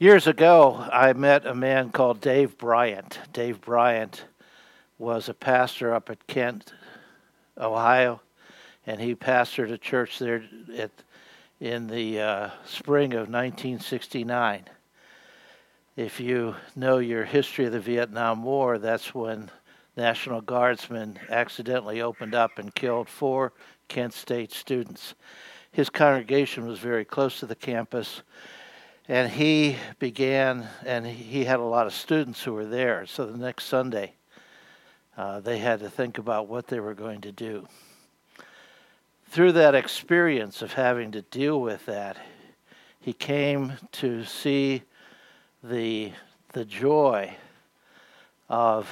Years ago, I met a man called Dave Bryant. Dave Bryant was a pastor up at Kent, Ohio, and he pastored a church there at, in the uh, spring of 1969. If you know your history of the Vietnam War, that's when National Guardsmen accidentally opened up and killed four Kent State students. His congregation was very close to the campus and he began, and he had a lot of students who were there. So the next Sunday, uh, they had to think about what they were going to do. Through that experience of having to deal with that, he came to see the, the joy of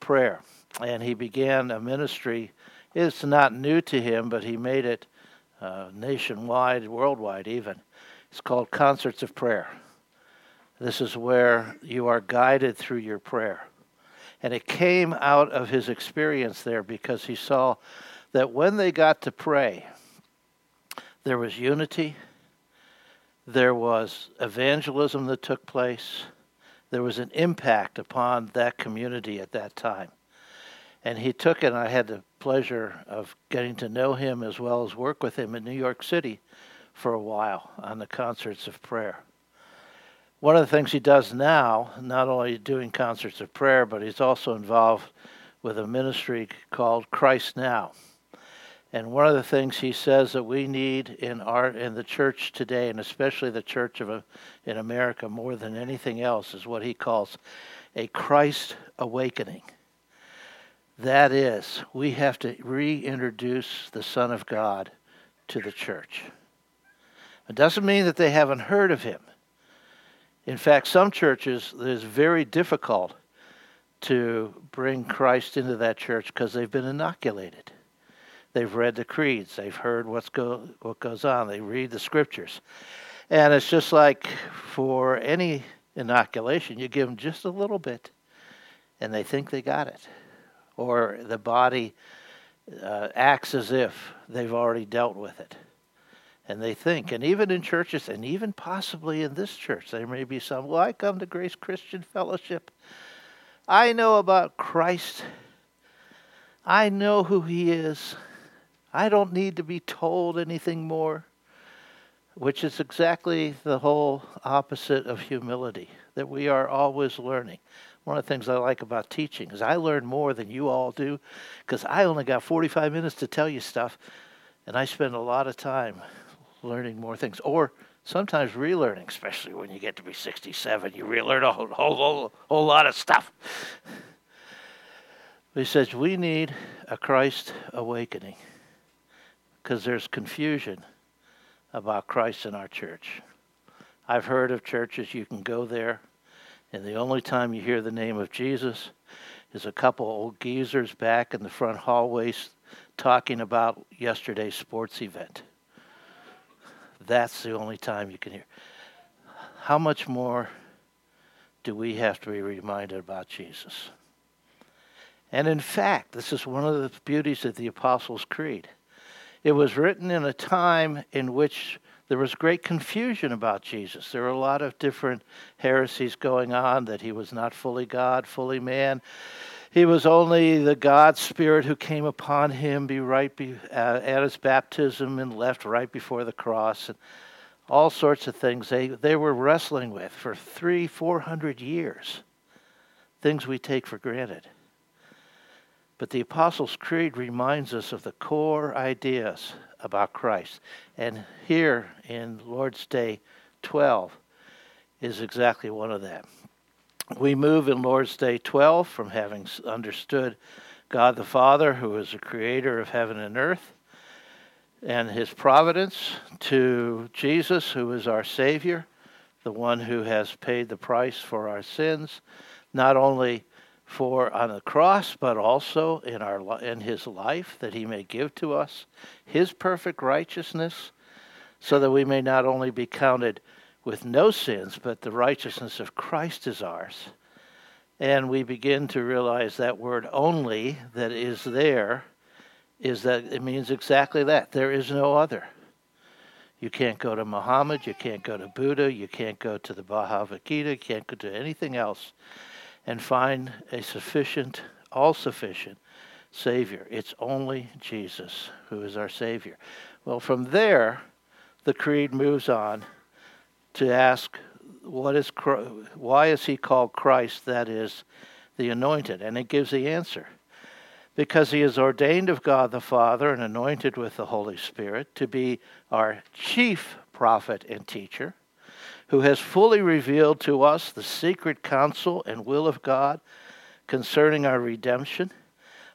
prayer. And he began a ministry. It's not new to him, but he made it uh, nationwide, worldwide even it's called Concerts of Prayer. This is where you are guided through your prayer. And it came out of his experience there because he saw that when they got to pray, there was unity, there was evangelism that took place, there was an impact upon that community at that time. And he took it, and I had the pleasure of getting to know him as well as work with him in New York City for a while on the concerts of prayer. One of the things he does now, not only doing concerts of prayer, but he's also involved with a ministry called Christ Now. And one of the things he says that we need in our in the church today, and especially the church of a, in America more than anything else, is what he calls a Christ awakening. That is, we have to reintroduce the Son of God to the church. It doesn't mean that they haven't heard of him. In fact, some churches, it is very difficult to bring Christ into that church because they've been inoculated. They've read the creeds, they've heard what's go, what goes on, they read the scriptures. And it's just like for any inoculation, you give them just a little bit and they think they got it. Or the body uh, acts as if they've already dealt with it and they think, and even in churches, and even possibly in this church, there may be some, well, I come to Grace Christian Fellowship. I know about Christ. I know who He is. I don't need to be told anything more, which is exactly the whole opposite of humility, that we are always learning. One of the things I like about teaching is I learn more than you all do because I only got 45 minutes to tell you stuff, and I spend a lot of time learning more things, or sometimes relearning, especially when you get to be 67. You relearn a whole, whole, whole, whole lot of stuff. he says we need a Christ awakening because there's confusion about Christ in our church. I've heard of churches you can go there, and the only time you hear the name of Jesus is a couple old geezers back in the front hallways talking about yesterday's sports event. That's the only time you can hear. How much more do we have to be reminded about Jesus? And in fact, this is one of the beauties of the Apostles' Creed. It was written in a time in which there was great confusion about Jesus. There were a lot of different heresies going on that he was not fully God, fully man. He was only the God Spirit who came upon him be right be, uh, at his baptism and left right before the cross, and all sorts of things they, they were wrestling with for three, four hundred years. Things we take for granted. But the Apostles' Creed reminds us of the core ideas about Christ. And here in Lord's Day 12 is exactly one of them we move in Lord's Day 12 from having understood God the Father, who is the creator of heaven and earth, and his providence, to Jesus, who is our Savior, the one who has paid the price for our sins, not only for on the cross, but also in our in his life, that he may give to us his perfect righteousness, so that we may not only be counted with no sins, but the righteousness of Christ is ours. And we begin to realize that word only that is there is that it means exactly that. There is no other. You can't go to Muhammad, you can't go to Buddha, you can't go to the Bhagavad Gita, you can't go to anything else and find a sufficient, all sufficient Savior. It's only Jesus who is our Savior. Well, from there, the creed moves on to ask what is why is he called Christ that is the anointed? And it gives the answer. Because he is ordained of God the Father and anointed with the Holy Spirit to be our chief prophet and teacher who has fully revealed to us the secret counsel and will of God concerning our redemption.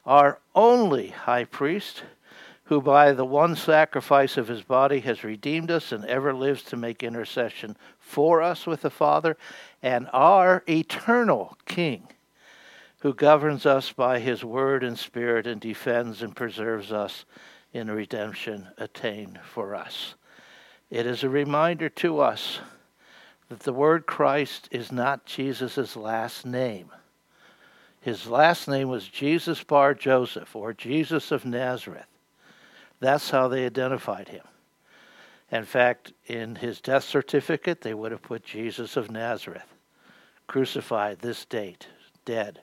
Our only high priest who by the one sacrifice of his body has redeemed us and ever lives to make intercession for us with the Father, and our eternal King, who governs us by his word and spirit and defends and preserves us in redemption attained for us. It is a reminder to us that the word Christ is not Jesus' last name. His last name was Jesus Bar Joseph or Jesus of Nazareth. That's how they identified him. In fact, in his death certificate, they would have put Jesus of Nazareth, crucified this date, dead,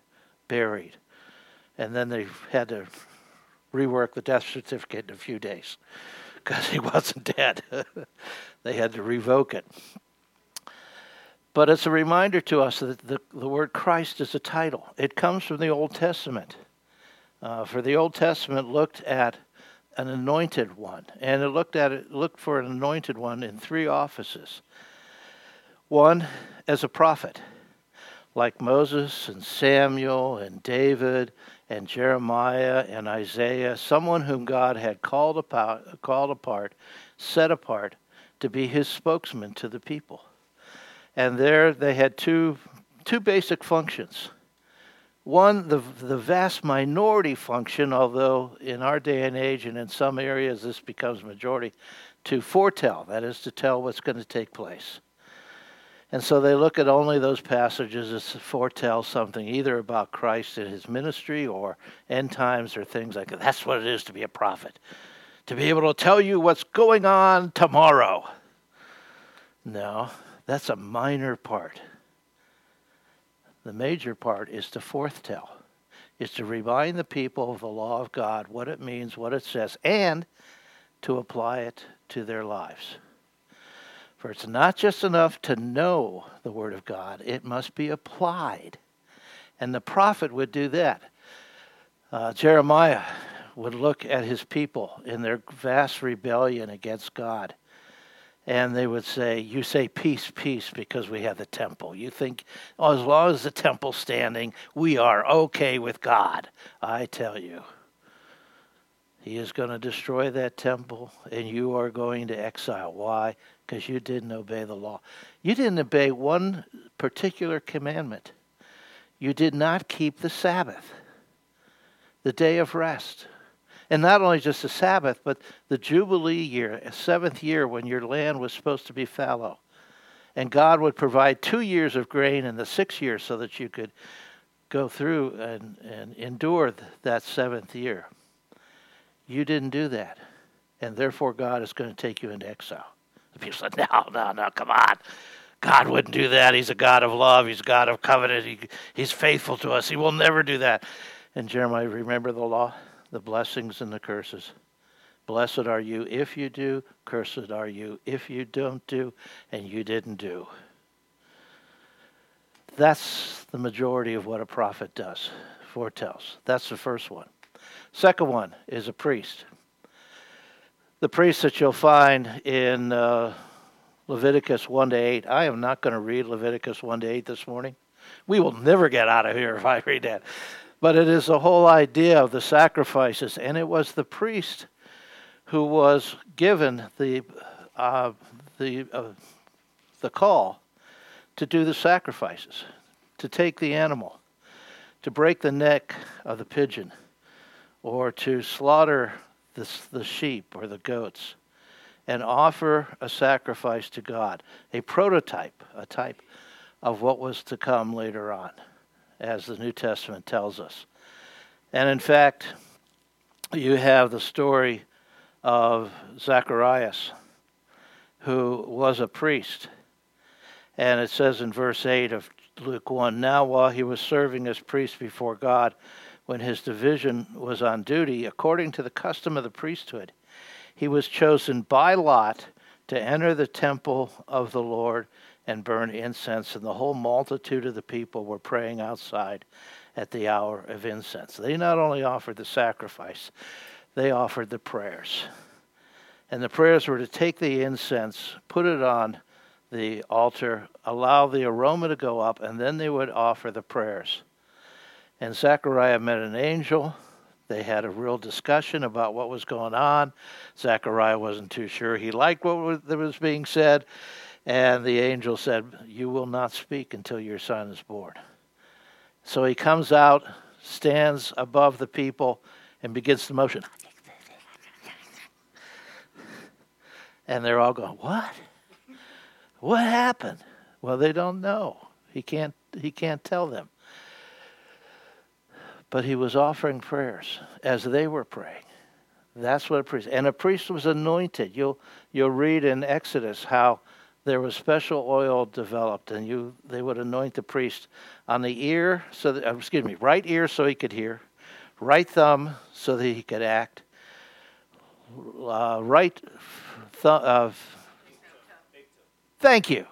buried. And then they had to rework the death certificate in a few days because he wasn't dead. they had to revoke it. But it's a reminder to us that the, the word Christ is a title. It comes from the Old Testament. Uh, for the Old Testament looked at an anointed one, and it looked at it looked for an anointed one in three offices. One as a prophet, like Moses and Samuel and David and Jeremiah and Isaiah, someone whom God had called apart, called apart, set apart to be his spokesman to the people. And there they had two two basic functions. One, the, the vast minority function, although in our day and age and in some areas this becomes majority, to foretell, that is, to tell what's going to take place. And so they look at only those passages that foretell something either about Christ and his ministry or end times or things like that. That's what it is to be a prophet, to be able to tell you what's going on tomorrow. No, that's a minor part. The major part is to foretell, is to remind the people of the law of God, what it means, what it says, and to apply it to their lives. For it's not just enough to know the Word of God, it must be applied. And the prophet would do that. Uh, Jeremiah would look at his people in their vast rebellion against God and they would say, You say peace, peace, because we have the temple. You think, oh, as long as the temple's standing, we are okay with God. I tell you, He is going to destroy that temple, and you are going to exile. Why? Because you didn't obey the law. You didn't obey one particular commandment. You did not keep the Sabbath, the day of rest. And not only just the Sabbath, but the Jubilee year, a seventh year when your land was supposed to be fallow. And God would provide two years of grain in the sixth year so that you could go through and, and endure that seventh year. You didn't do that. And therefore, God is going to take you into exile. The people said, No, no, no, come on. God wouldn't do that. He's a God of love. He's a God of covenant. He, he's faithful to us. He will never do that. And Jeremiah, remember the law? The blessings and the curses. Blessed are you if you do, cursed are you if you don't do, and you didn't do. That's the majority of what a prophet does, foretells. That's the first one. Second one is a priest. The priest that you'll find in uh, Leviticus 1 to 8. I am not going to read Leviticus 1 to 8 this morning. We will never get out of here if I read that. But it is the whole idea of the sacrifices, and it was the priest who was given the uh, the uh, the call to do the sacrifices, to take the animal, to break the neck of the pigeon, or to slaughter the, the sheep or the goats, and offer a sacrifice to God, a prototype, a type of what was to come later on as the New Testament tells us. And in fact, you have the story of Zacharias who was a priest. And it says in verse 8 of Luke 1 Now, while he was serving as priest before God, when his division was on duty, according to the custom of the priesthood, he was chosen by lot to enter the temple of the Lord and burn incense, and the whole multitude of the people were praying outside at the hour of incense. They not only offered the sacrifice, they offered the prayers. And the prayers were to take the incense, put it on the altar, allow the aroma to go up, and then they would offer the prayers. And Zechariah met an angel. They had a real discussion about what was going on. Zechariah wasn't too sure he liked what was being said. And the angel said, You will not speak until your son is born. So he comes out, stands above the people, and begins the motion. And they're all going, What? What happened? Well, they don't know. He can't he can't tell them. But he was offering prayers as they were praying. That's what a priest and a priest was anointed. You'll you'll read in Exodus how there was special oil developed, and you they would anoint the priest on the ear, so that, uh, excuse me, right ear so he could hear, right thumb so that he could act, uh, right thumb. Uh, thank you.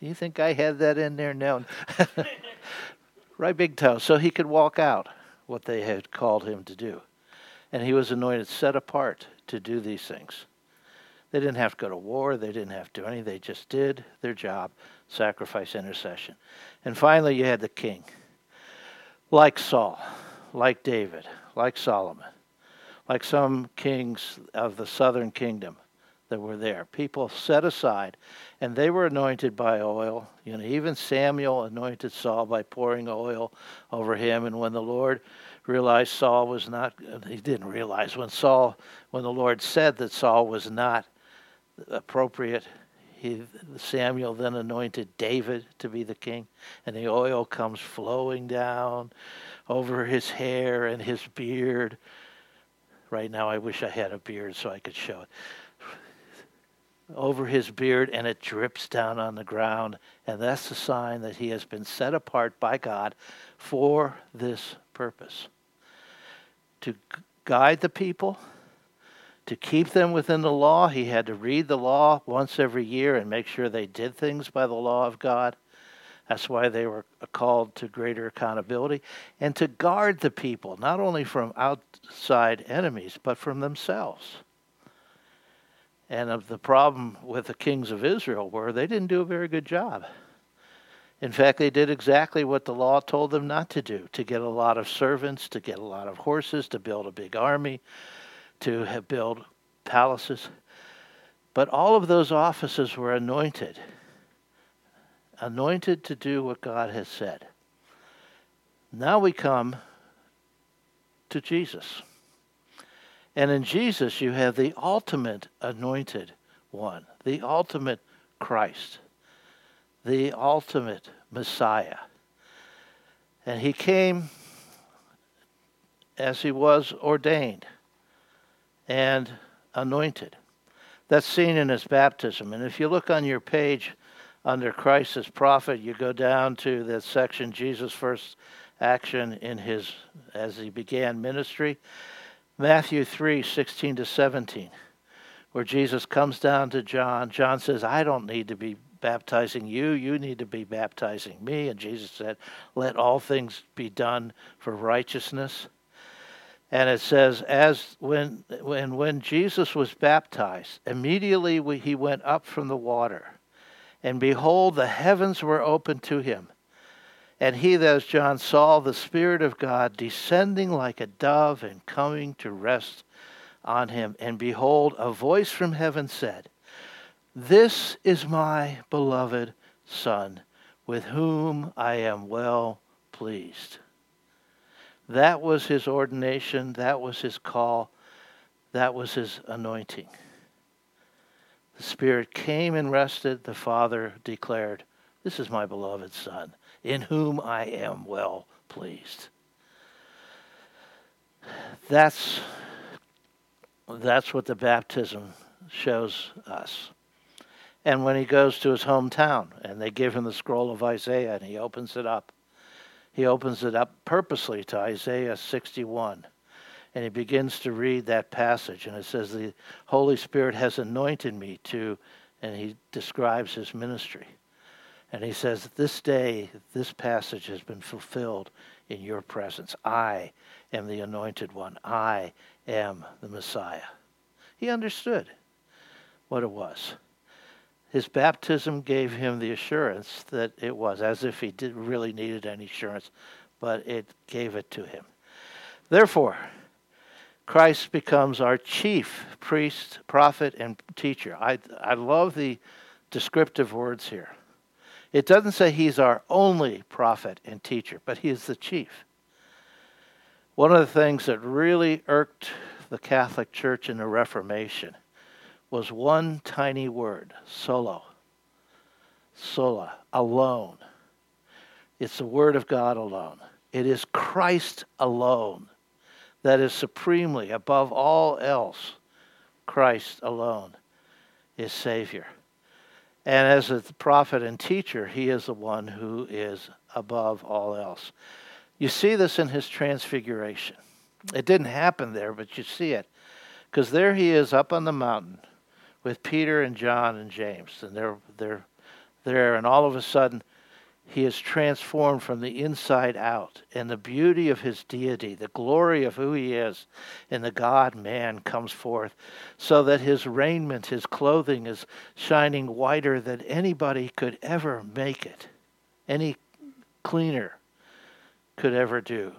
You think I had that in there? No. right big toe, so he could walk out what they had called him to do, and he was anointed, set apart to do these things. They didn't have to go to war. They didn't have to do anything. They just did their job sacrifice, intercession. And finally, you had the king, like Saul, like David, like Solomon, like some kings of the southern kingdom that were there. People set aside, and they were anointed by oil. You know, even Samuel anointed Saul by pouring oil over him. And when the Lord realized Saul was not, he didn't realize when Saul, when the Lord said that Saul was not appropriate. He, Samuel then anointed David to be the king, and the oil comes flowing down over his hair and his beard. Right now, I wish I had a beard so I could show it. Over his beard, and it drips down on the ground, and that's the sign that he has been set apart by God for this purpose to guide the people to keep them within the law, he had to read the law once every year and make sure they did things by the law of God. That's why they were called to greater accountability and to guard the people, not only from outside enemies, but from themselves. And of the problem with the kings of Israel were they didn't do a very good job. In fact, they did exactly what the law told them not to do to get a lot of servants, to get a lot of horses, to build a big army, to have built palaces. But all of those offices were anointed, anointed to do what God has said. Now we come to Jesus. And in Jesus, you have the ultimate anointed one, the ultimate Christ, the ultimate Messiah. And he came as he was ordained and anointed. That's seen in his baptism. And if you look on your page under Christ as prophet, you go down to that section, Jesus' first action in his as he began ministry. Matthew 3, 16 to 17, where Jesus comes down to John. John says, I don't need to be baptizing you, you need to be baptizing me. And Jesus said, Let all things be done for righteousness. And it says, as when when when Jesus was baptized, immediately we, he went up from the water, and behold, the heavens were opened to him, and he, that is John, saw the Spirit of God descending like a dove and coming to rest on him. And behold, a voice from heaven said, "This is my beloved Son, with whom I am well pleased." That was his ordination, that was his call, that was his anointing. The Spirit came and rested. The Father declared, This is my beloved Son, in whom I am well pleased. That's, that's what the baptism shows us. And when he goes to his hometown and they give him the scroll of Isaiah and he opens it up, he opens it up purposely to Isaiah 61. And he begins to read that passage. And it says, The Holy Spirit has anointed me to, and he describes his ministry. And he says, This day, this passage has been fulfilled in your presence. I am the anointed one. I am the Messiah. He understood what it was. His baptism gave him the assurance that it was, as if he did really needed any assurance, but it gave it to him. Therefore, Christ becomes our chief priest, prophet, and teacher. I, I love the descriptive words here. It doesn't say he's our only prophet and teacher, but he is the chief. One of the things that really irked the Catholic Church in the Reformation was one tiny word, solo. Sola, alone. It's the Word of God alone. It is Christ alone that is supremely above all else. Christ alone is Savior. And as a prophet and teacher, he is the one who is above all else. You see this in his transfiguration. It didn't happen there, but you see it. Because there he is up on the mountain with Peter and John and James, and they're they're there, and all of a sudden he is transformed from the inside out, and the beauty of his deity, the glory of who he is, and the God man comes forth, so that his raiment, his clothing is shining whiter than anybody could ever make it, any cleaner could ever do.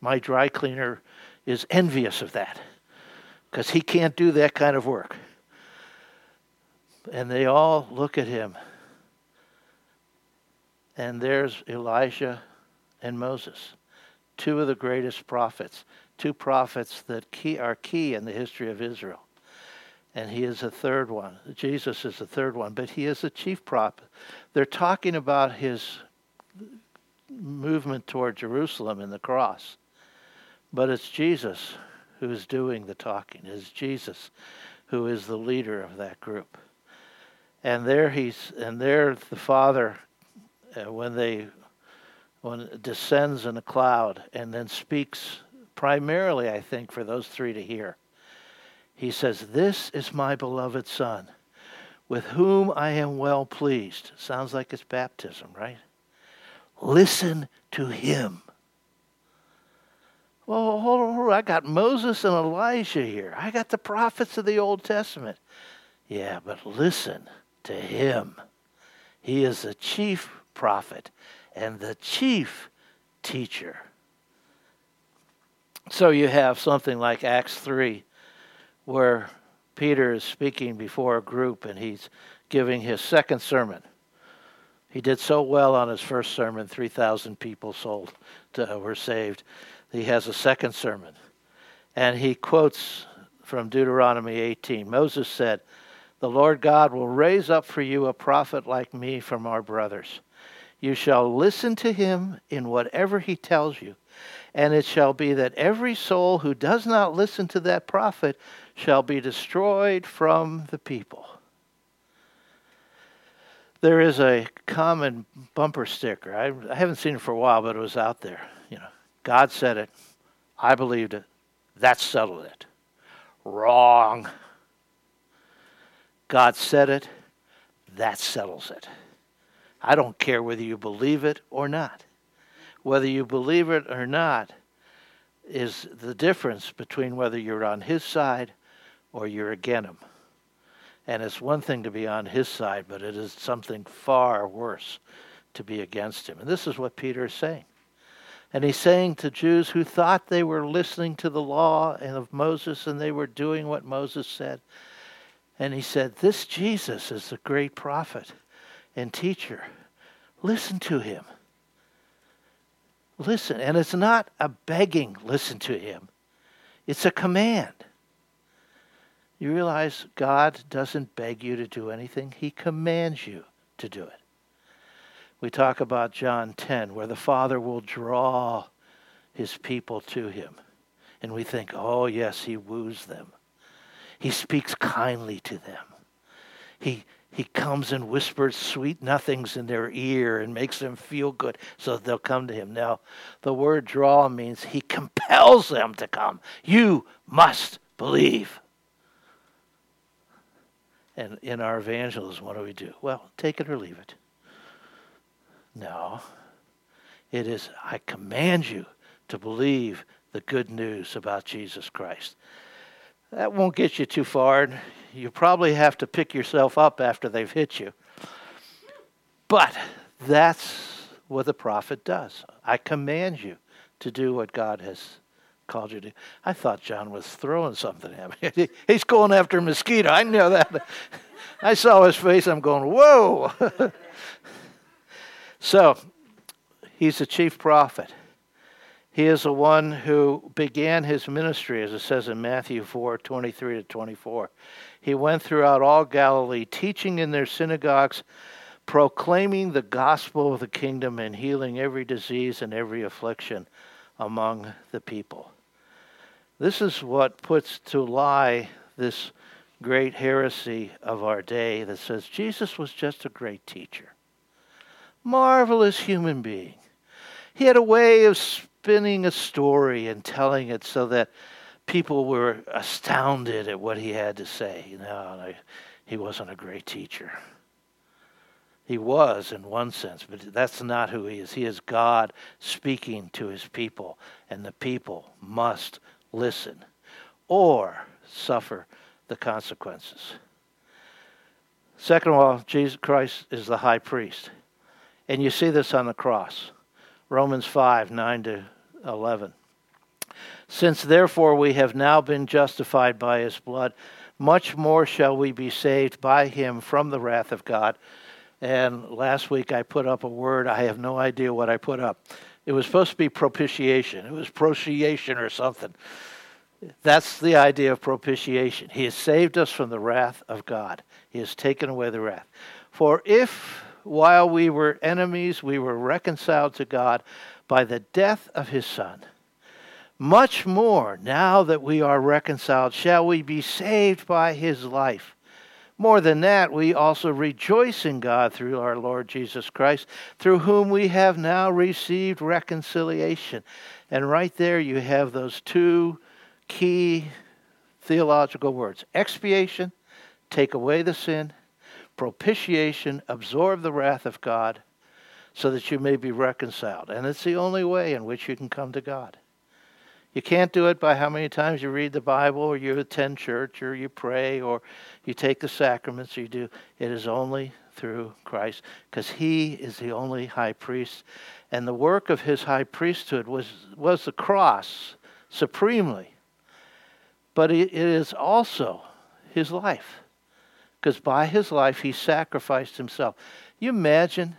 My dry cleaner is envious of that because he can't do that kind of work. And they all look at him. And there's Elijah and Moses, two of the greatest prophets, two prophets that key, are key in the history of Israel. And he is the third one. Jesus is the third one, but he is the chief prophet. They're talking about his movement toward Jerusalem and the cross. But it's Jesus who's doing the talking. It's Jesus who is the leader of that group and there he's and there the Father, uh, when they when descends in a cloud and then speaks primarily, I think, for those three to hear. He says, "This is my beloved Son, with whom I am well pleased." Sounds like it's baptism, right? Listen to him. Well, hold on, hold on. I got Moses and Elijah here. I got the prophets of the Old Testament. Yeah, but listen to him. He is the chief prophet and the chief teacher. So you have something like Acts 3, where Peter is speaking before a group and he's giving his second sermon. He did so well on his first sermon, 3,000 people sold to, were saved. He has a second sermon. And he quotes from Deuteronomy 18 Moses said, the Lord God will raise up for you a prophet like me from our brothers. You shall listen to him in whatever he tells you. And it shall be that every soul who does not listen to that prophet shall be destroyed from the people. There is a common bumper sticker. I, I haven't seen it for a while, but it was out there. You know, God said it. I believed it. That settled it. Wrong. God said it, that settles it. I don't care whether you believe it or not. Whether you believe it or not is the difference between whether you're on his side or you're against him. And it's one thing to be on his side, but it is something far worse to be against him. And this is what Peter is saying. And he's saying to Jews who thought they were listening to the law and of Moses and they were doing what Moses said, and he said, This Jesus is the great prophet and teacher. Listen to him. Listen. And it's not a begging, listen to him, it's a command. You realize God doesn't beg you to do anything, He commands you to do it. We talk about John 10, where the Father will draw His people to Him. And we think, oh, yes, He woos them. He speaks kindly to them. He, he comes and whispers sweet nothings in their ear and makes them feel good so that they'll come to him. Now, the word draw means he compels them to come. You must believe. And in our evangelism, what do we do? Well, take it or leave it. No. It is, I command you to believe the good news about Jesus Christ. That won't get you too far. You probably have to pick yourself up after they've hit you. But that's what the prophet does. I command you to do what God has called you to. I thought John was throwing something at me. He's going after a mosquito. I know that. I saw his face. I'm going, whoa. so, he's the chief prophet. He is the one who began his ministry, as it says in Matthew 4 23 to 24. He went throughout all Galilee, teaching in their synagogues, proclaiming the gospel of the kingdom, and healing every disease and every affliction among the people. This is what puts to lie this great heresy of our day that says Jesus was just a great teacher, marvelous human being. He had a way of spinning a story and telling it so that people were astounded at what he had to say. You know, he wasn't a great teacher. He was in one sense, but that's not who he is. He is God speaking to his people, and the people must listen or suffer the consequences. Second of all, Jesus Christ is the high priest. And you see this on the cross. Romans 5 9 to 11. Since therefore we have now been justified by his blood, much more shall we be saved by him from the wrath of God. And last week I put up a word, I have no idea what I put up. It was supposed to be propitiation, it was propitiation or something. That's the idea of propitiation. He has saved us from the wrath of God, He has taken away the wrath. For if while we were enemies, we were reconciled to God by the death of his Son. Much more, now that we are reconciled, shall we be saved by his life. More than that, we also rejoice in God through our Lord Jesus Christ, through whom we have now received reconciliation. And right there, you have those two key theological words expiation, take away the sin, propitiation, absorb the wrath of God, so that you may be reconciled. And it's the only way in which you can come to God. You can't do it by how many times you read the Bible or you attend church or you pray or you take the sacraments or you do. It is only through Christ because he is the only high priest. And the work of his high priesthood was, was the cross supremely. But it is also his life because by his life he sacrificed himself. You imagine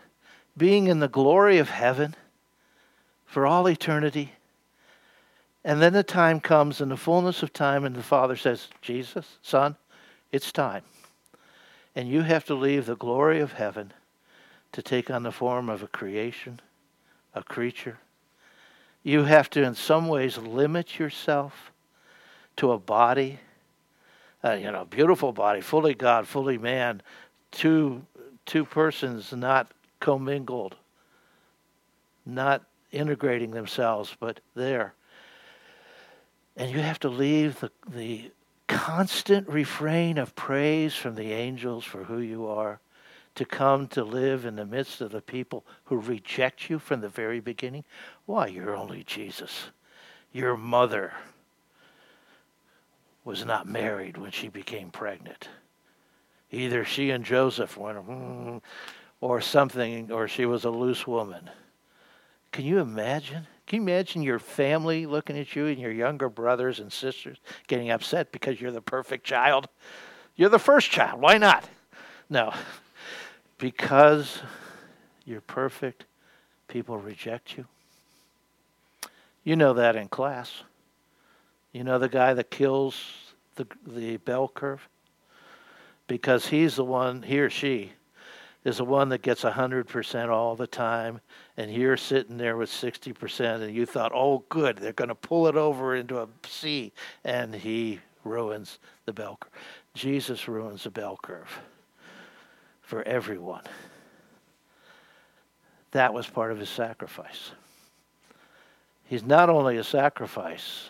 being in the glory of heaven for all eternity. And then the time comes, in the fullness of time, and the Father says, Jesus, Son, it's time. And you have to leave the glory of heaven to take on the form of a creation, a creature. You have to, in some ways, limit yourself to a body, uh, you know, beautiful body, fully God, fully man, two two persons not commingled, not integrating themselves, but there. And you have to leave the, the constant refrain of praise from the angels for who you are to come to live in the midst of the people who reject you from the very beginning. Why, you're only Jesus. Your mother was not married when she became pregnant. Either she and Joseph went, mm, or something, or she was a loose woman. Can you imagine? Can you imagine your family looking at you and your younger brothers and sisters getting upset because you're the perfect child? You're the first child. Why not? No. Because you're perfect, people reject you. You know that in class. You know the guy that kills the, the bell curve? Because he's the one, he or she, is the one that gets 100% all the time, and you're sitting there with 60%, and you thought, oh, good, they're going to pull it over into a C, and he ruins the bell curve. Jesus ruins the bell curve. for everyone. That was part of his sacrifice. He's not only a sacrifice,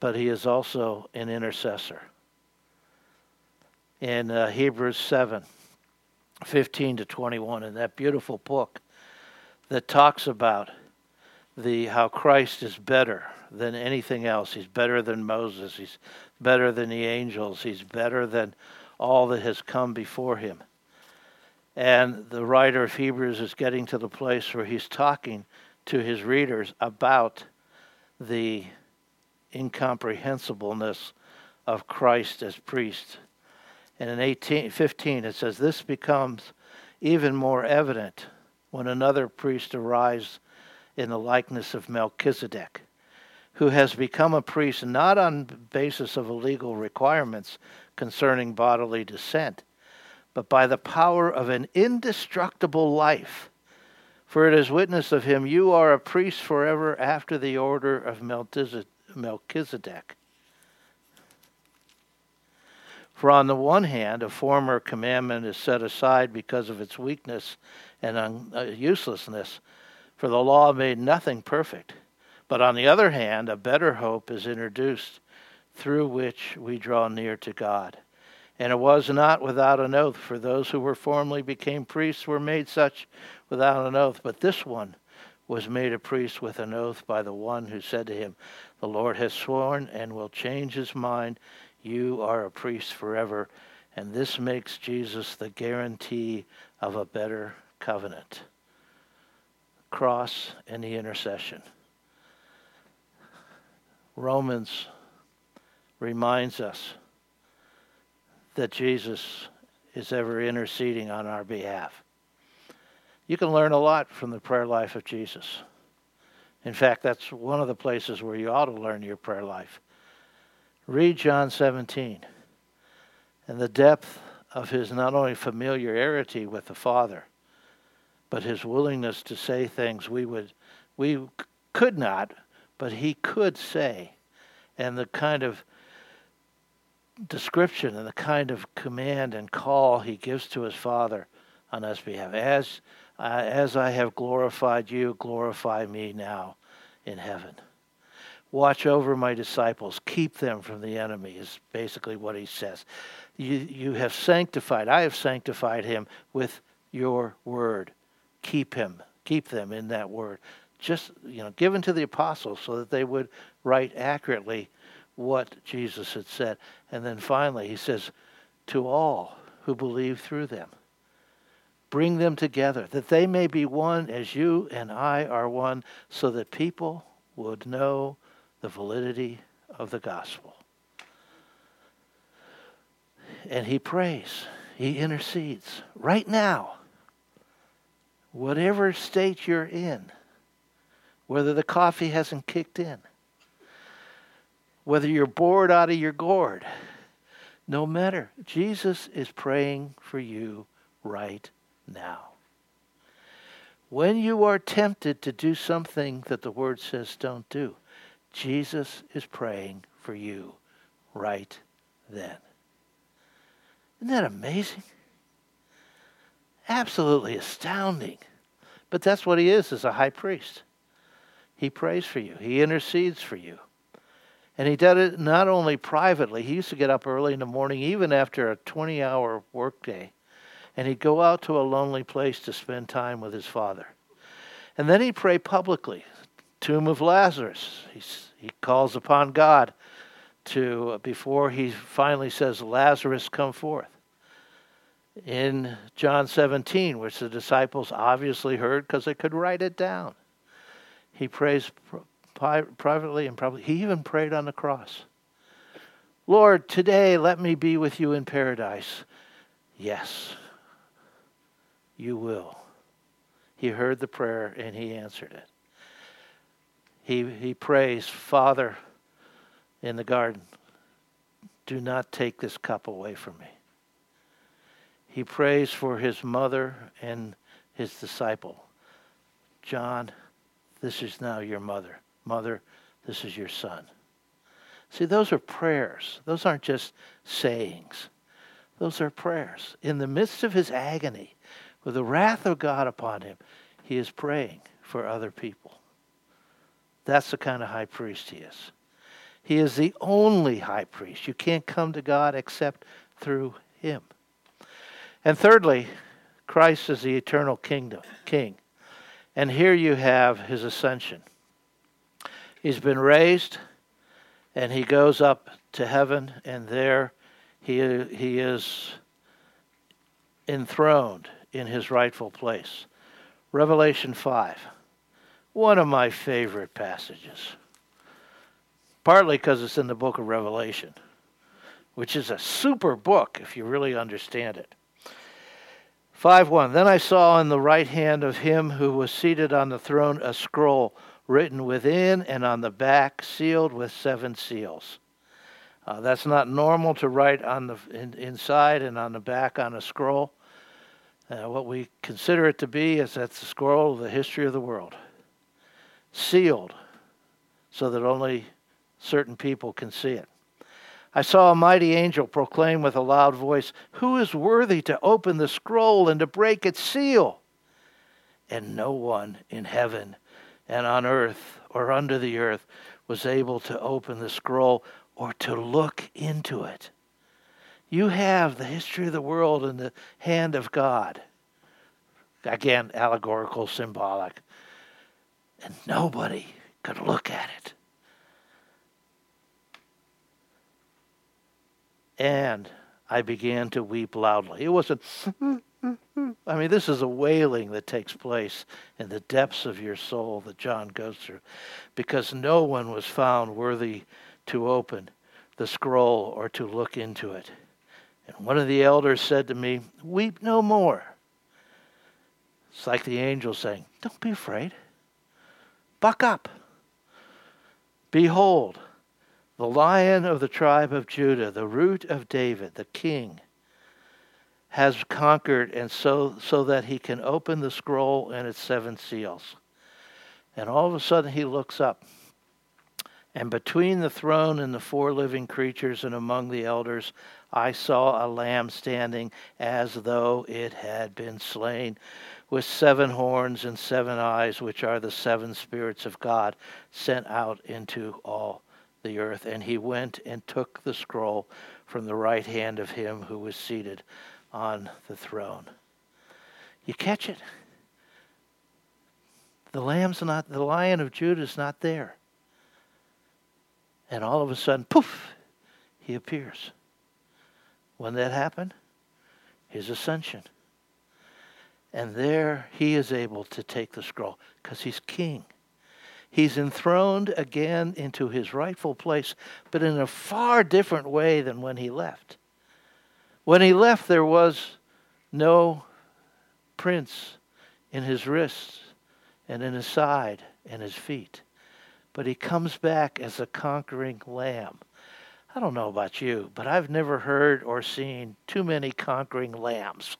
but he is also an intercessor. In uh, Hebrews 7 15 to 21, in that beautiful book that talks about the how Christ is better than anything else. He's better than Moses. He's better than the angels. He's better than all that has come before him. And the writer of Hebrews is getting to the place where he's talking to his readers about the incomprehensibleness of Christ as priest. And in 18, 15 it says, This becomes even more evident when another priest arrives in the likeness of Melchizedek, who has become a priest not on basis of legal requirements concerning bodily descent, but by the power of an indestructible life. For it is witness of him, you are a priest forever after the order of Melchizedek. For on the one hand, a former commandment is set aside because of its weakness and un- uh, uselessness, for the law made nothing perfect. But on the other hand, a better hope is introduced through which we draw near to God. And it was not without an oath, for those who were formerly became priests were made such without an oath. But this one was made a priest with an oath by the one who said to him, The Lord has sworn and will change his mind. You are a priest forever. And this makes Jesus the guarantee of a better covenant. Cross and the intercession. Romans reminds us that Jesus is ever interceding on our behalf. You can learn a lot from the prayer life of Jesus. In fact, that's one of the places where you ought to learn your prayer life. Read John 17 and the depth of his not only familiarity with the Father, but his willingness to say things we would we could not, but he could say, and the kind of description and the kind of command and call he gives to his Father on us behalf. As, uh, as I have glorified you, glorify me now in heaven. Watch over my disciples, keep them from the enemy, is basically what he says. You, you have sanctified, I have sanctified him with your word. Keep him, keep them in that word. Just, you know, given to the apostles so that they would write accurately what Jesus had said. And then finally, he says, to all who believe through them. Bring them together, that they may be one as you and I are one, so that people would know the validity of the gospel. And he prays, he intercedes right now, whatever state you're in, whether the coffee hasn't kicked in whether you're bored out of your gourd, no matter. Jesus is praying for you right now. When you are tempted to do something that the Word says don't do, Jesus is praying for you right then. Isn't that amazing? Absolutely astounding. But that's what he is as a high priest. He prays for you, he intercedes for you. And he did it not only privately, he used to get up early in the morning, even after a 20 hour workday, and he'd go out to a lonely place to spend time with his father. And then he'd pray publicly. Tomb of Lazarus. He's, he calls upon God to, before he finally says, Lazarus, come forth. In John 17, which the disciples obviously heard because they could write it down, he prays privately and probably he even prayed on the cross. Lord, today let me be with you in paradise. Yes, you will. He heard the prayer and he answered it. He, he prays, Father, in the garden, do not take this cup away from me. He prays for his mother and his disciple. John, this is now your mother. Mother, this is your son. See, those are prayers. Those aren't just sayings. Those are prayers. In the midst of his agony, with the wrath of God upon him, he is praying for other people. That's the kind of high priest he is. He is the only high priest. You can't come to God except through him. And thirdly, Christ is the eternal kingdom, king. And here you have his ascension. He's been raised and he goes up to heaven and there he he is enthroned in his rightful place. Revelation 5. One of my favorite passages. Partly because it's in the book of Revelation, which is a super book if you really understand it. 5 1. Then I saw in the right hand of him who was seated on the throne a scroll written within and on the back, sealed with seven seals. Uh, that's not normal to write on the in, inside and on the back on a scroll. Uh, what we consider it to be is that's the scroll of the history of the world, sealed, so that only certain people can see it. I saw a mighty angel proclaim with a loud voice, Who is worthy to open the scroll and to break its seal? And no one in heaven and on earth or under the earth was able to open the scroll or to look into it. You have the history of the world in the hand of God. Again, allegorical, symbolic. And nobody could look at it. And I began to weep loudly. It wasn't I mean, this is a wailing that takes place in the depths of your soul that John goes through because no one was found worthy to open the scroll or to look into it. And one of the elders said to me, Weep no more. It's like the angel saying, Don't be afraid. Buck up. Behold, the lion of the tribe of Judah, the root of David, the king has conquered and so so that he can open the scroll and its seven seals. And all of a sudden he looks up. And between the throne and the four living creatures and among the elders, I saw a lamb standing as though it had been slain, with seven horns and seven eyes, which are the seven spirits of God sent out into all the earth. And he went and took the scroll from the right hand of him who was seated on the throne. You catch it? The lamb's not, the lion of Judah is not there. And all of a sudden, poof, he appears. When that happened, his ascension. And there he is able to take the scroll because he's king. He's enthroned again into his rightful place, but in a far different way than when he left. When he left, there was no prints in his wrists and in his side and his feet. But he comes back as a conquering lamb. I don't know about you, but I've never heard or seen too many conquering lambs.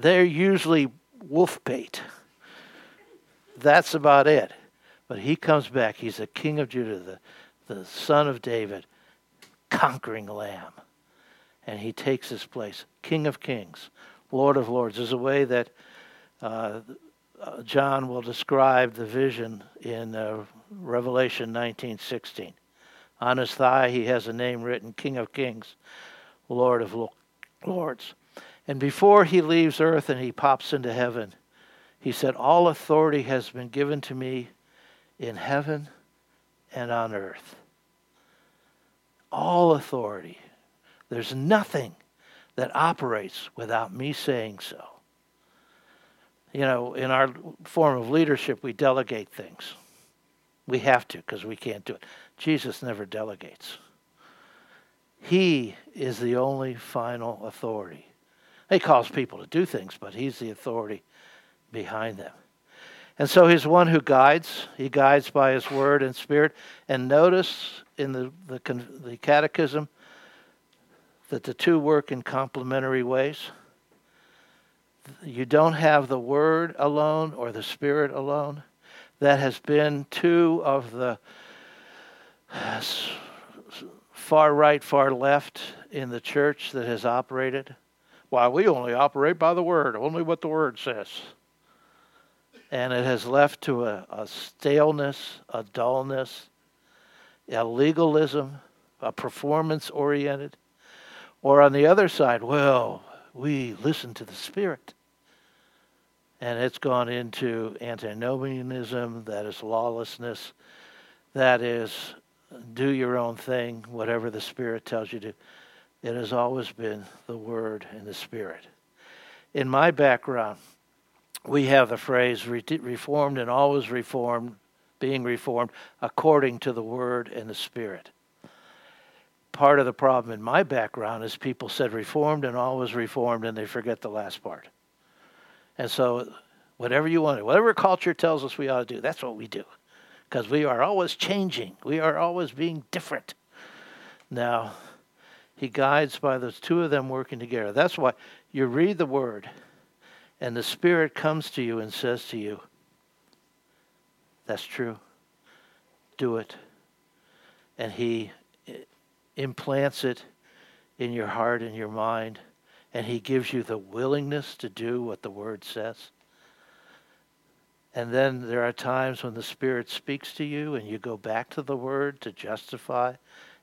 They're usually wolf bait. That's about it. But he comes back. He's the king of Judah, the, the son of David, conquering lamb and he takes his place. King of kings, Lord of lords. There's a way that uh, uh John will describe the vision in uh, Revelation 19:16. On his thigh he has a name written, King of kings, Lord of lords. And before he leaves earth and he pops into heaven, he said, All authority has been given to me in heaven and on earth. All authority. There's nothing that operates without me saying so. You know, in our form of leadership, we delegate things. We have to because we can't do it. Jesus never delegates. He is the only final authority. He calls people to do things, but he's the authority behind them. And so he's one who guides. He guides by his word and spirit. And notice in the, the, the catechism, that the two work in complementary ways. You don't have the Word alone or the Spirit alone. That has been two of the far right, far left in the church that has operated. Why, we only operate by the Word, only what the Word says. And it has left to a, a staleness, a dullness, a legalism, a performance oriented. Or on the other side, well, we listen to the Spirit. And it's gone into antinomianism, that is lawlessness, that is do your own thing, whatever the Spirit tells you to. It has always been the Word and the Spirit. In my background, we have the phrase reformed and always reformed, being reformed according to the Word and the Spirit. Part of the problem in my background is people said reformed and always reformed, and they forget the last part. And so, whatever you want, whatever culture tells us we ought to do, that's what we do because we are always changing. We are always being different. Now, he guides by those two of them working together. That's why you read the word, and the Spirit comes to you and says to you, That's true. Do it. And he implants it in your heart and your mind, and he gives you the willingness to do what the word says. And then there are times when the Spirit speaks to you and you go back to the Word to justify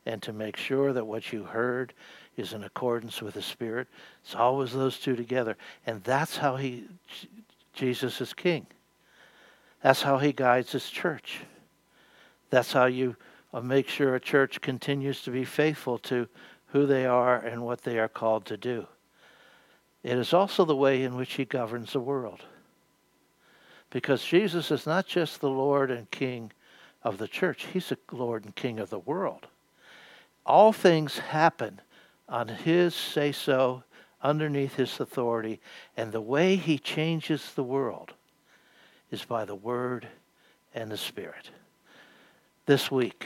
and to make sure that what you heard is in accordance with the Spirit. It's always those two together. And that's how he, Jesus is king. That's how he guides his church. That's how you uh, make sure a church continues to be faithful to who they are and what they are called to do. It is also the way in which he governs the world. Because Jesus is not just the Lord and King of the church, He's the Lord and King of the world. All things happen on His say so, underneath His authority, and the way He changes the world is by the Word and the Spirit. This week,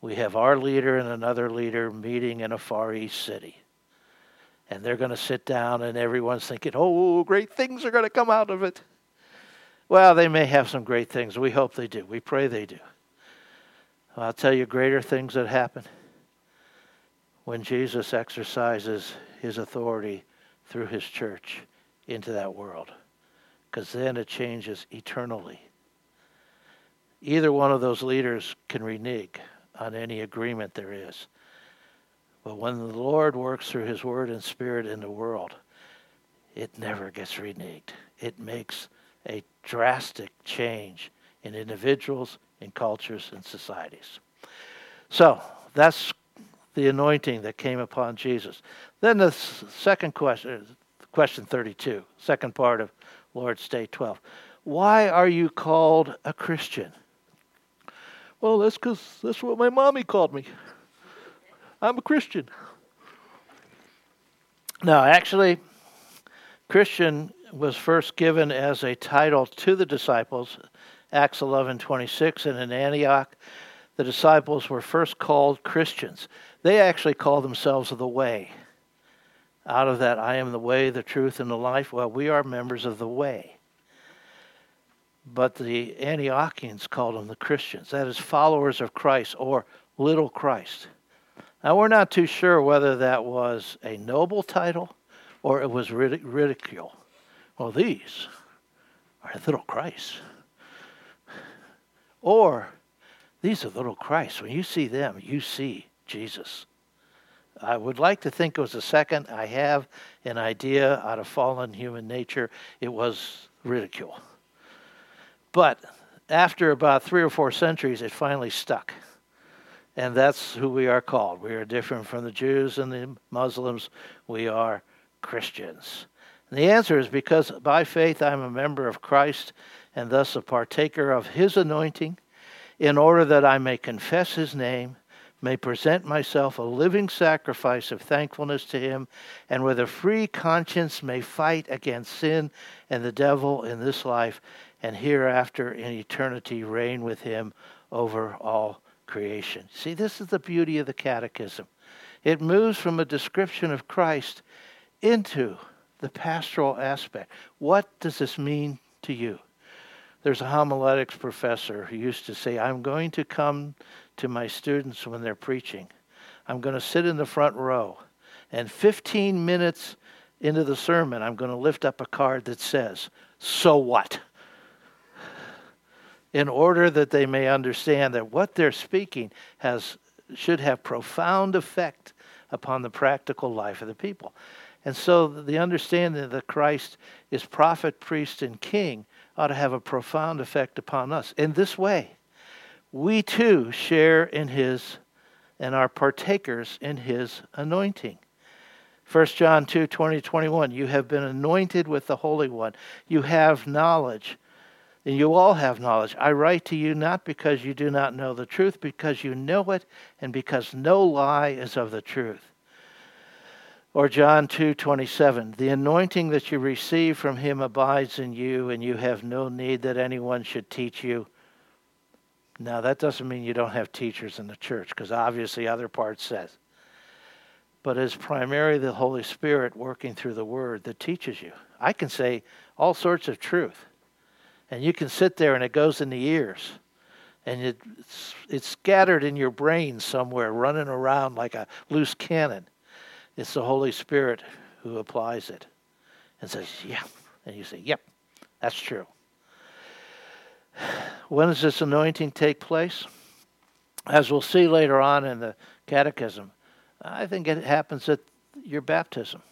we have our leader and another leader meeting in a Far East city. And they're going to sit down, and everyone's thinking, oh, great things are going to come out of it. Well, they may have some great things. We hope they do. We pray they do. I'll tell you greater things that happen when Jesus exercises his authority through his church into that world. Because then it changes eternally. Either one of those leaders can renege on any agreement there is. But when the Lord works through his word and spirit in the world, it never gets reneged. It makes a drastic change in individuals, in cultures, and societies. So that's the anointing that came upon Jesus. Then the second question, question 32, second part of Lord's Day 12. Why are you called a Christian? Well, that's because that's what my mommy called me. I'm a Christian. Now, actually, Christian was first given as a title to the disciples, Acts 11:26, and in Antioch, the disciples were first called Christians. They actually called themselves the Way. Out of that, I am the way, the truth, and the life. Well, we are members of the Way. But the Antiochians called them the Christians. That is, followers of Christ or little Christ. Now, we're not too sure whether that was a noble title or it was ridicule. Well, these are little Christ. Or these are little Christ. When you see them, you see Jesus. I would like to think it was a second. I have an idea out of fallen human nature. It was ridicule. But after about three or four centuries, it finally stuck. And that's who we are called. We are different from the Jews and the Muslims. We are Christians. And the answer is because by faith I am a member of Christ and thus a partaker of his anointing, in order that I may confess his name, may present myself a living sacrifice of thankfulness to him, and with a free conscience may fight against sin and the devil in this life, and hereafter in eternity reign with him over all creation. See, this is the beauty of the Catechism. It moves from a description of Christ into the pastoral aspect. What does this mean to you? There's a homiletics professor who used to say, I'm going to come to my students when they're preaching. I'm going to sit in the front row. And 15 minutes into the sermon, I'm going to lift up a card that says, So what? In order that they may understand that what they're speaking has, should have profound effect upon the practical life of the people. And so the understanding that Christ is prophet, priest, and king ought to have a profound effect upon us. In this way, we too share in his and are partakers in his anointing. 1 John 2 20, 21. You have been anointed with the Holy One. You have knowledge, and you all have knowledge. I write to you not because you do not know the truth, because you know it, and because no lie is of the truth. Or John 2:27, the anointing that you receive from him abides in you and you have no need that anyone should teach you. Now that doesn't mean you don't have teachers in the church because obviously other parts says. But it's primarily the Holy Spirit working through the word that teaches you. I can say all sorts of truth. And you can sit there and it goes in the ears and it's, it's scattered in your brain somewhere running around like a loose cannon it's the Holy Spirit who applies it and says, Yeah. And you say, Yep, that's true. When does this anointing take place? As we'll see later on in the catechism, I think it happens at your baptism.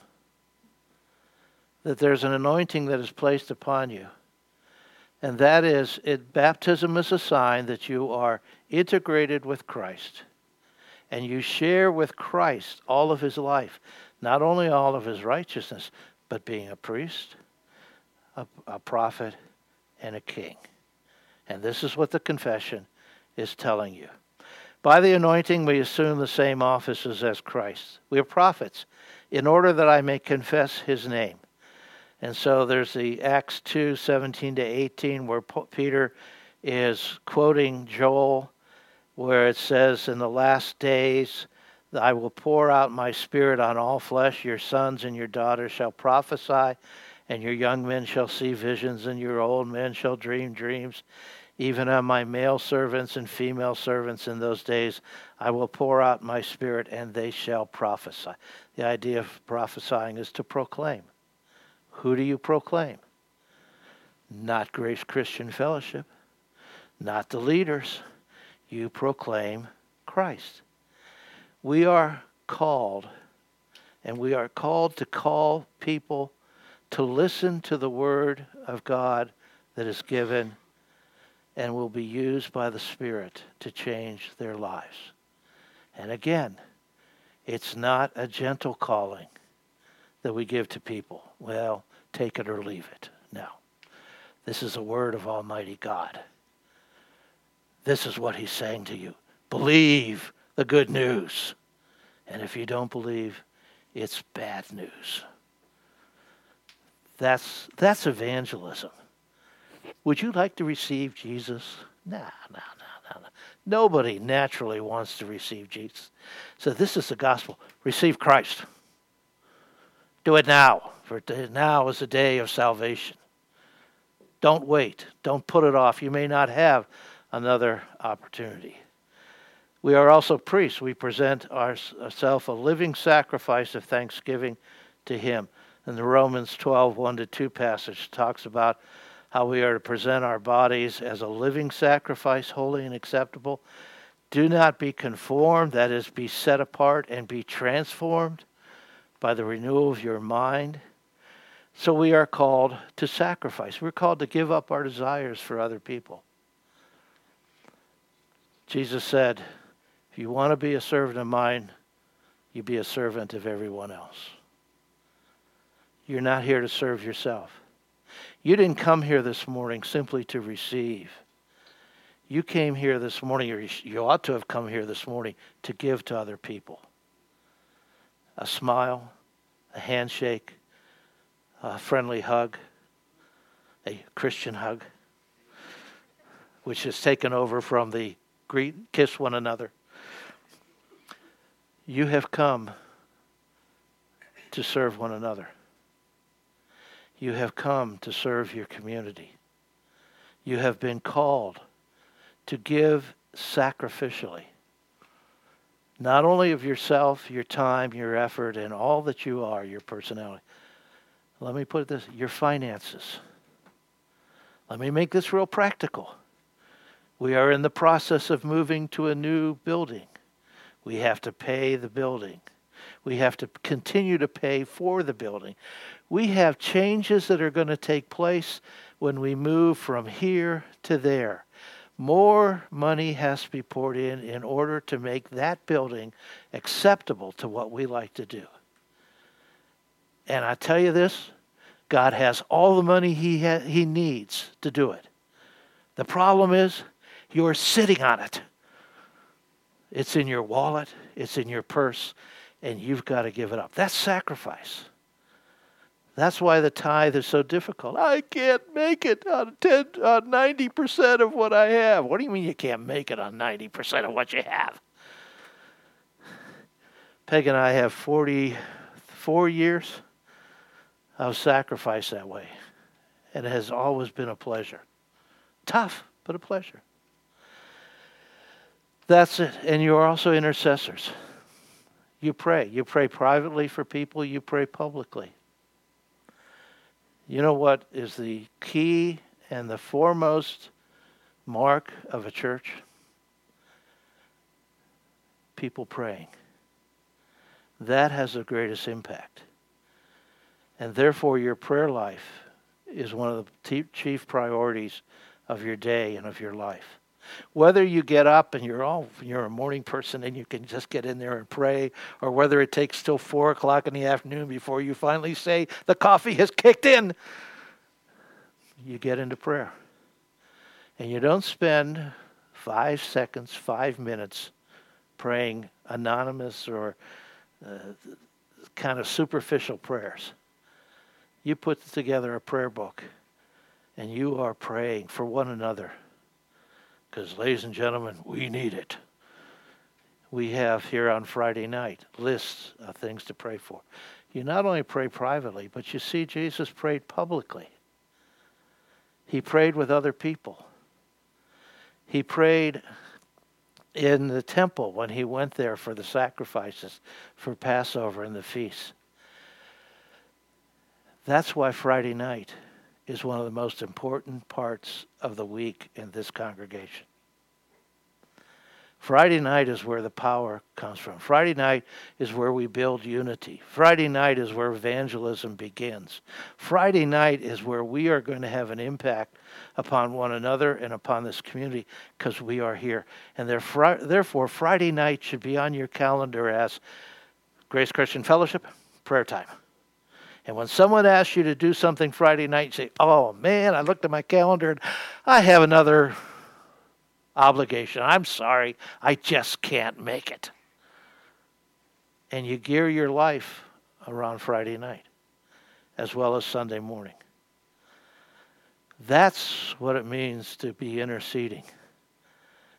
That there's an anointing that is placed upon you. And that is, it, baptism is a sign that you are integrated with Christ and you share with Christ all of his life, not only all of his righteousness, but being a priest, a, a prophet, and a king. And this is what the confession is telling you. By the anointing, we assume the same offices as Christ. We are prophets in order that I may confess his name. And so there's the Acts 2 17 to 18, where Peter is quoting Joel where it says, In the last days, I will pour out my spirit on all flesh. Your sons and your daughters shall prophesy, and your young men shall see visions, and your old men shall dream dreams. Even on my male servants and female servants in those days, I will pour out my spirit, and they shall prophesy. The idea of prophesying is to proclaim. Who do you proclaim? Not Grace Christian Fellowship, not the leaders you proclaim Christ. We are called, and we are called to call people to listen to the Word of God that is given and will be used by the Spirit to change their lives. And again, it's not a gentle calling that we give to people. Well, take it or leave it. No. This is a word of Almighty God. This is what he's saying to you believe the good news. And if you don't believe, it's bad news. That's, that's evangelism. Would you like to receive Jesus? No, no, no, no. Nobody naturally wants to receive Jesus. So this is the gospel. Receive Christ. Do it now, for now is the day of salvation. Don't wait. Don't put it off. You may not have another opportunity. We are also priests. We present ourselves a living sacrifice of thanksgiving to Him. And the Romans 12, 1 to 2 passage talks about how we are to present our bodies as a living sacrifice, holy and acceptable. Do not be conformed, that is, be set apart and be transformed by the renewal of your mind. So we are called to sacrifice. We're called to give up our desires for other people. Jesus said, If you want to be a servant of mine, you be a servant of everyone else. You're not here to serve yourself. You didn't come here this morning simply to receive. You came here this morning, or you ought to have come here this morning to give to other people. A smile, a handshake, a friendly hug, a Christian hug, which has taken over from the greet, kiss one another. You have come to serve one another. You have come to serve your community. You have been called to give sacrificially. not only of yourself, your time, your effort, and all that you are, your personality. Let me put this your finances. Let me make this real practical. We are in the process of moving to a new building. We have to pay the building. We have to continue to pay for the building. We have changes that are going to take place when we move from here to there. More money has to be poured in in order to make that building acceptable to what we like to do. And I tell you this God has all the money he, ha- he needs to do it. The problem is you're sitting on it. It's in your wallet, it's in your purse, and you've got to give it up. That's sacrifice. That's why the tithe is so difficult. I can't make it on 10, on 90% of what I have. What do you mean you can't make it on 90% of what you have? Peg and I have 44 years of sacrifice that way. And it has always been a pleasure. Tough, but a pleasure. That's it. And you're also intercessors. You pray. You pray privately for people, you pray publicly. You know what is the key and the foremost mark of a church? People praying. That has the greatest impact. And therefore, your prayer life is one of the chief priorities of your day and of your life. Whether you get up and you're all you're a morning person and you can just get in there and pray, or whether it takes till four o'clock in the afternoon before you finally say the coffee has kicked in, you get into prayer. And you don't spend five seconds, five minutes praying anonymous or uh, kind of superficial prayers. You put together a prayer book and you are praying for one another because, ladies and gentlemen, we need it. We have here on Friday night lists of things to pray for. You not only pray privately, but you see Jesus prayed publicly. He prayed with other people. He prayed in the temple when he went there for the sacrifices for Passover and the feasts. That's why Friday night is one of the most important parts of the week in this congregation. Friday night is where the power comes from. Friday night is where we build unity. Friday night is where evangelism begins. Friday night is where we are going to have an impact upon one another and upon this community because we are here. And therefore, Friday night should be on your calendar as Grace Christian Fellowship prayer time. And when someone asks you to do something Friday night, you say, Oh man, I looked at my calendar and I have another obligation. I'm sorry, I just can't make it. And you gear your life around Friday night as well as Sunday morning. That's what it means to be interceding.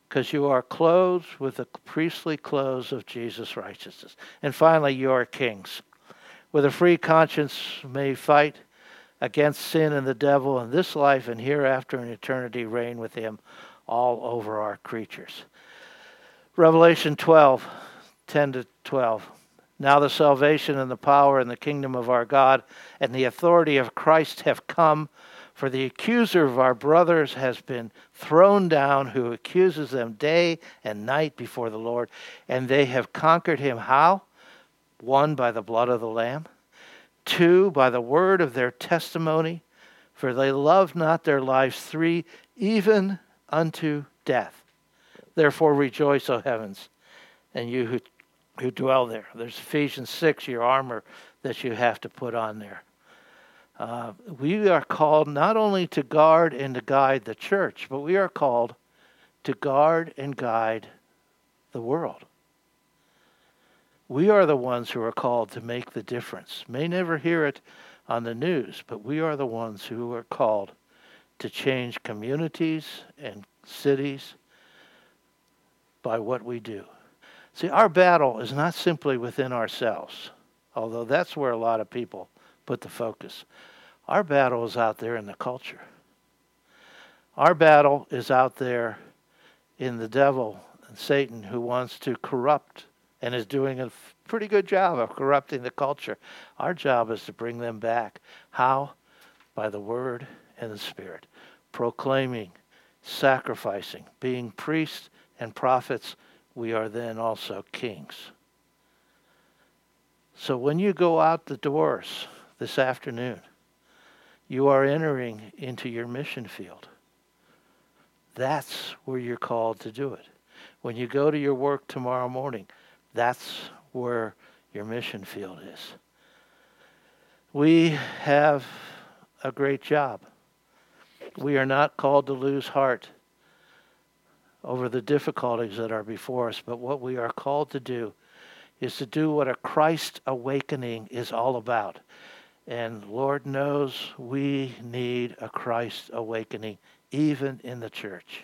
Because you are clothed with the priestly clothes of Jesus' righteousness. And finally, you are kings with a free conscience may fight against sin and the devil in this life and hereafter in eternity reign with him all over our creatures. Revelation 12, 10 to 12. Now the salvation and the power and the kingdom of our God and the authority of Christ have come, for the accuser of our brothers has been thrown down, who accuses them day and night before the Lord, and they have conquered him. How? one, by the blood of the Lamb, two, by the word of their testimony, for they loved not their lives, three, even unto death. Therefore rejoice, O heavens, and you who, who dwell there. There's Ephesians 6, your armor that you have to put on there. Uh, we are called not only to guard and to guide the church, but we are called to guard and guide the world. We are the ones who are called to make the difference. May never hear it on the news, but we are the ones who are called to change communities and cities by what we do. See, our battle is not simply within ourselves, although that's where a lot of people put the focus. Our battle is out there in the culture. Our battle is out there in the devil and Satan who wants to corrupt and is doing a pretty good job of corrupting the culture. Our job is to bring them back. How? By the Word and the Spirit, proclaiming, sacrificing, being priests and prophets. We are then also kings. So when you go out the doors this afternoon, you are entering into your mission field. That's where you're called to do it. When you go to your work tomorrow morning, that's where your mission field is. We have a great job. We are not called to lose heart over the difficulties that are before us, but what we are called to do is to do what a Christ awakening is all about. And Lord knows we need a Christ awakening even in the church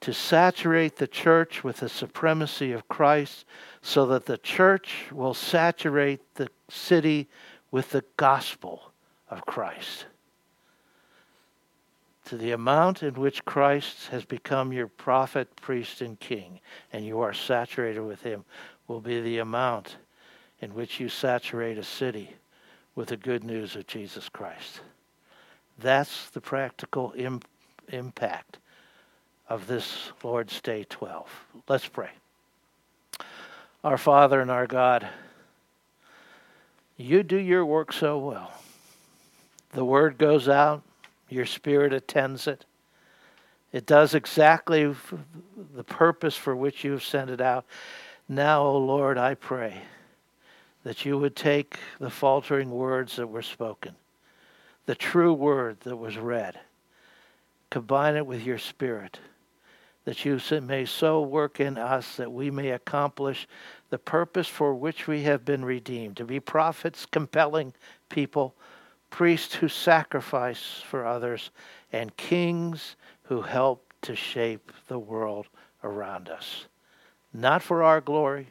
to saturate the church with the supremacy of Christ so that the church will saturate the city with the gospel of Christ. To the amount in which Christ has become your prophet, priest, and king, and you are saturated with him, will be the amount in which you saturate a city with the good news of Jesus Christ. That's the practical Im- impact of this Lord's Day 12. Let's pray. Our Father and our God, you do your work so well. The word goes out, your spirit attends it. It does exactly the purpose for which you have sent it out. Now, O oh Lord, I pray that you would take the faltering words that were spoken, the true word that was read, combine it with your spirit that you may so work in us that we may accomplish the purpose for which we have been redeemed to be prophets compelling people, priests who sacrifice for others, and kings who help to shape the world around us. Not for our glory,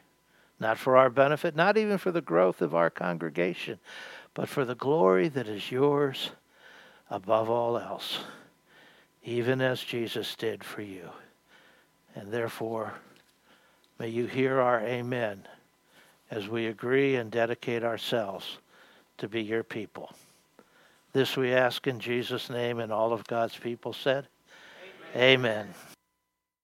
not for our benefit, not even for the growth of our congregation, but for the glory that is yours above all else, even as Jesus did for you. And therefore, may you hear our amen as we agree and dedicate ourselves to be your people. This we ask in Jesus' name, and all of God's people said, Amen. amen.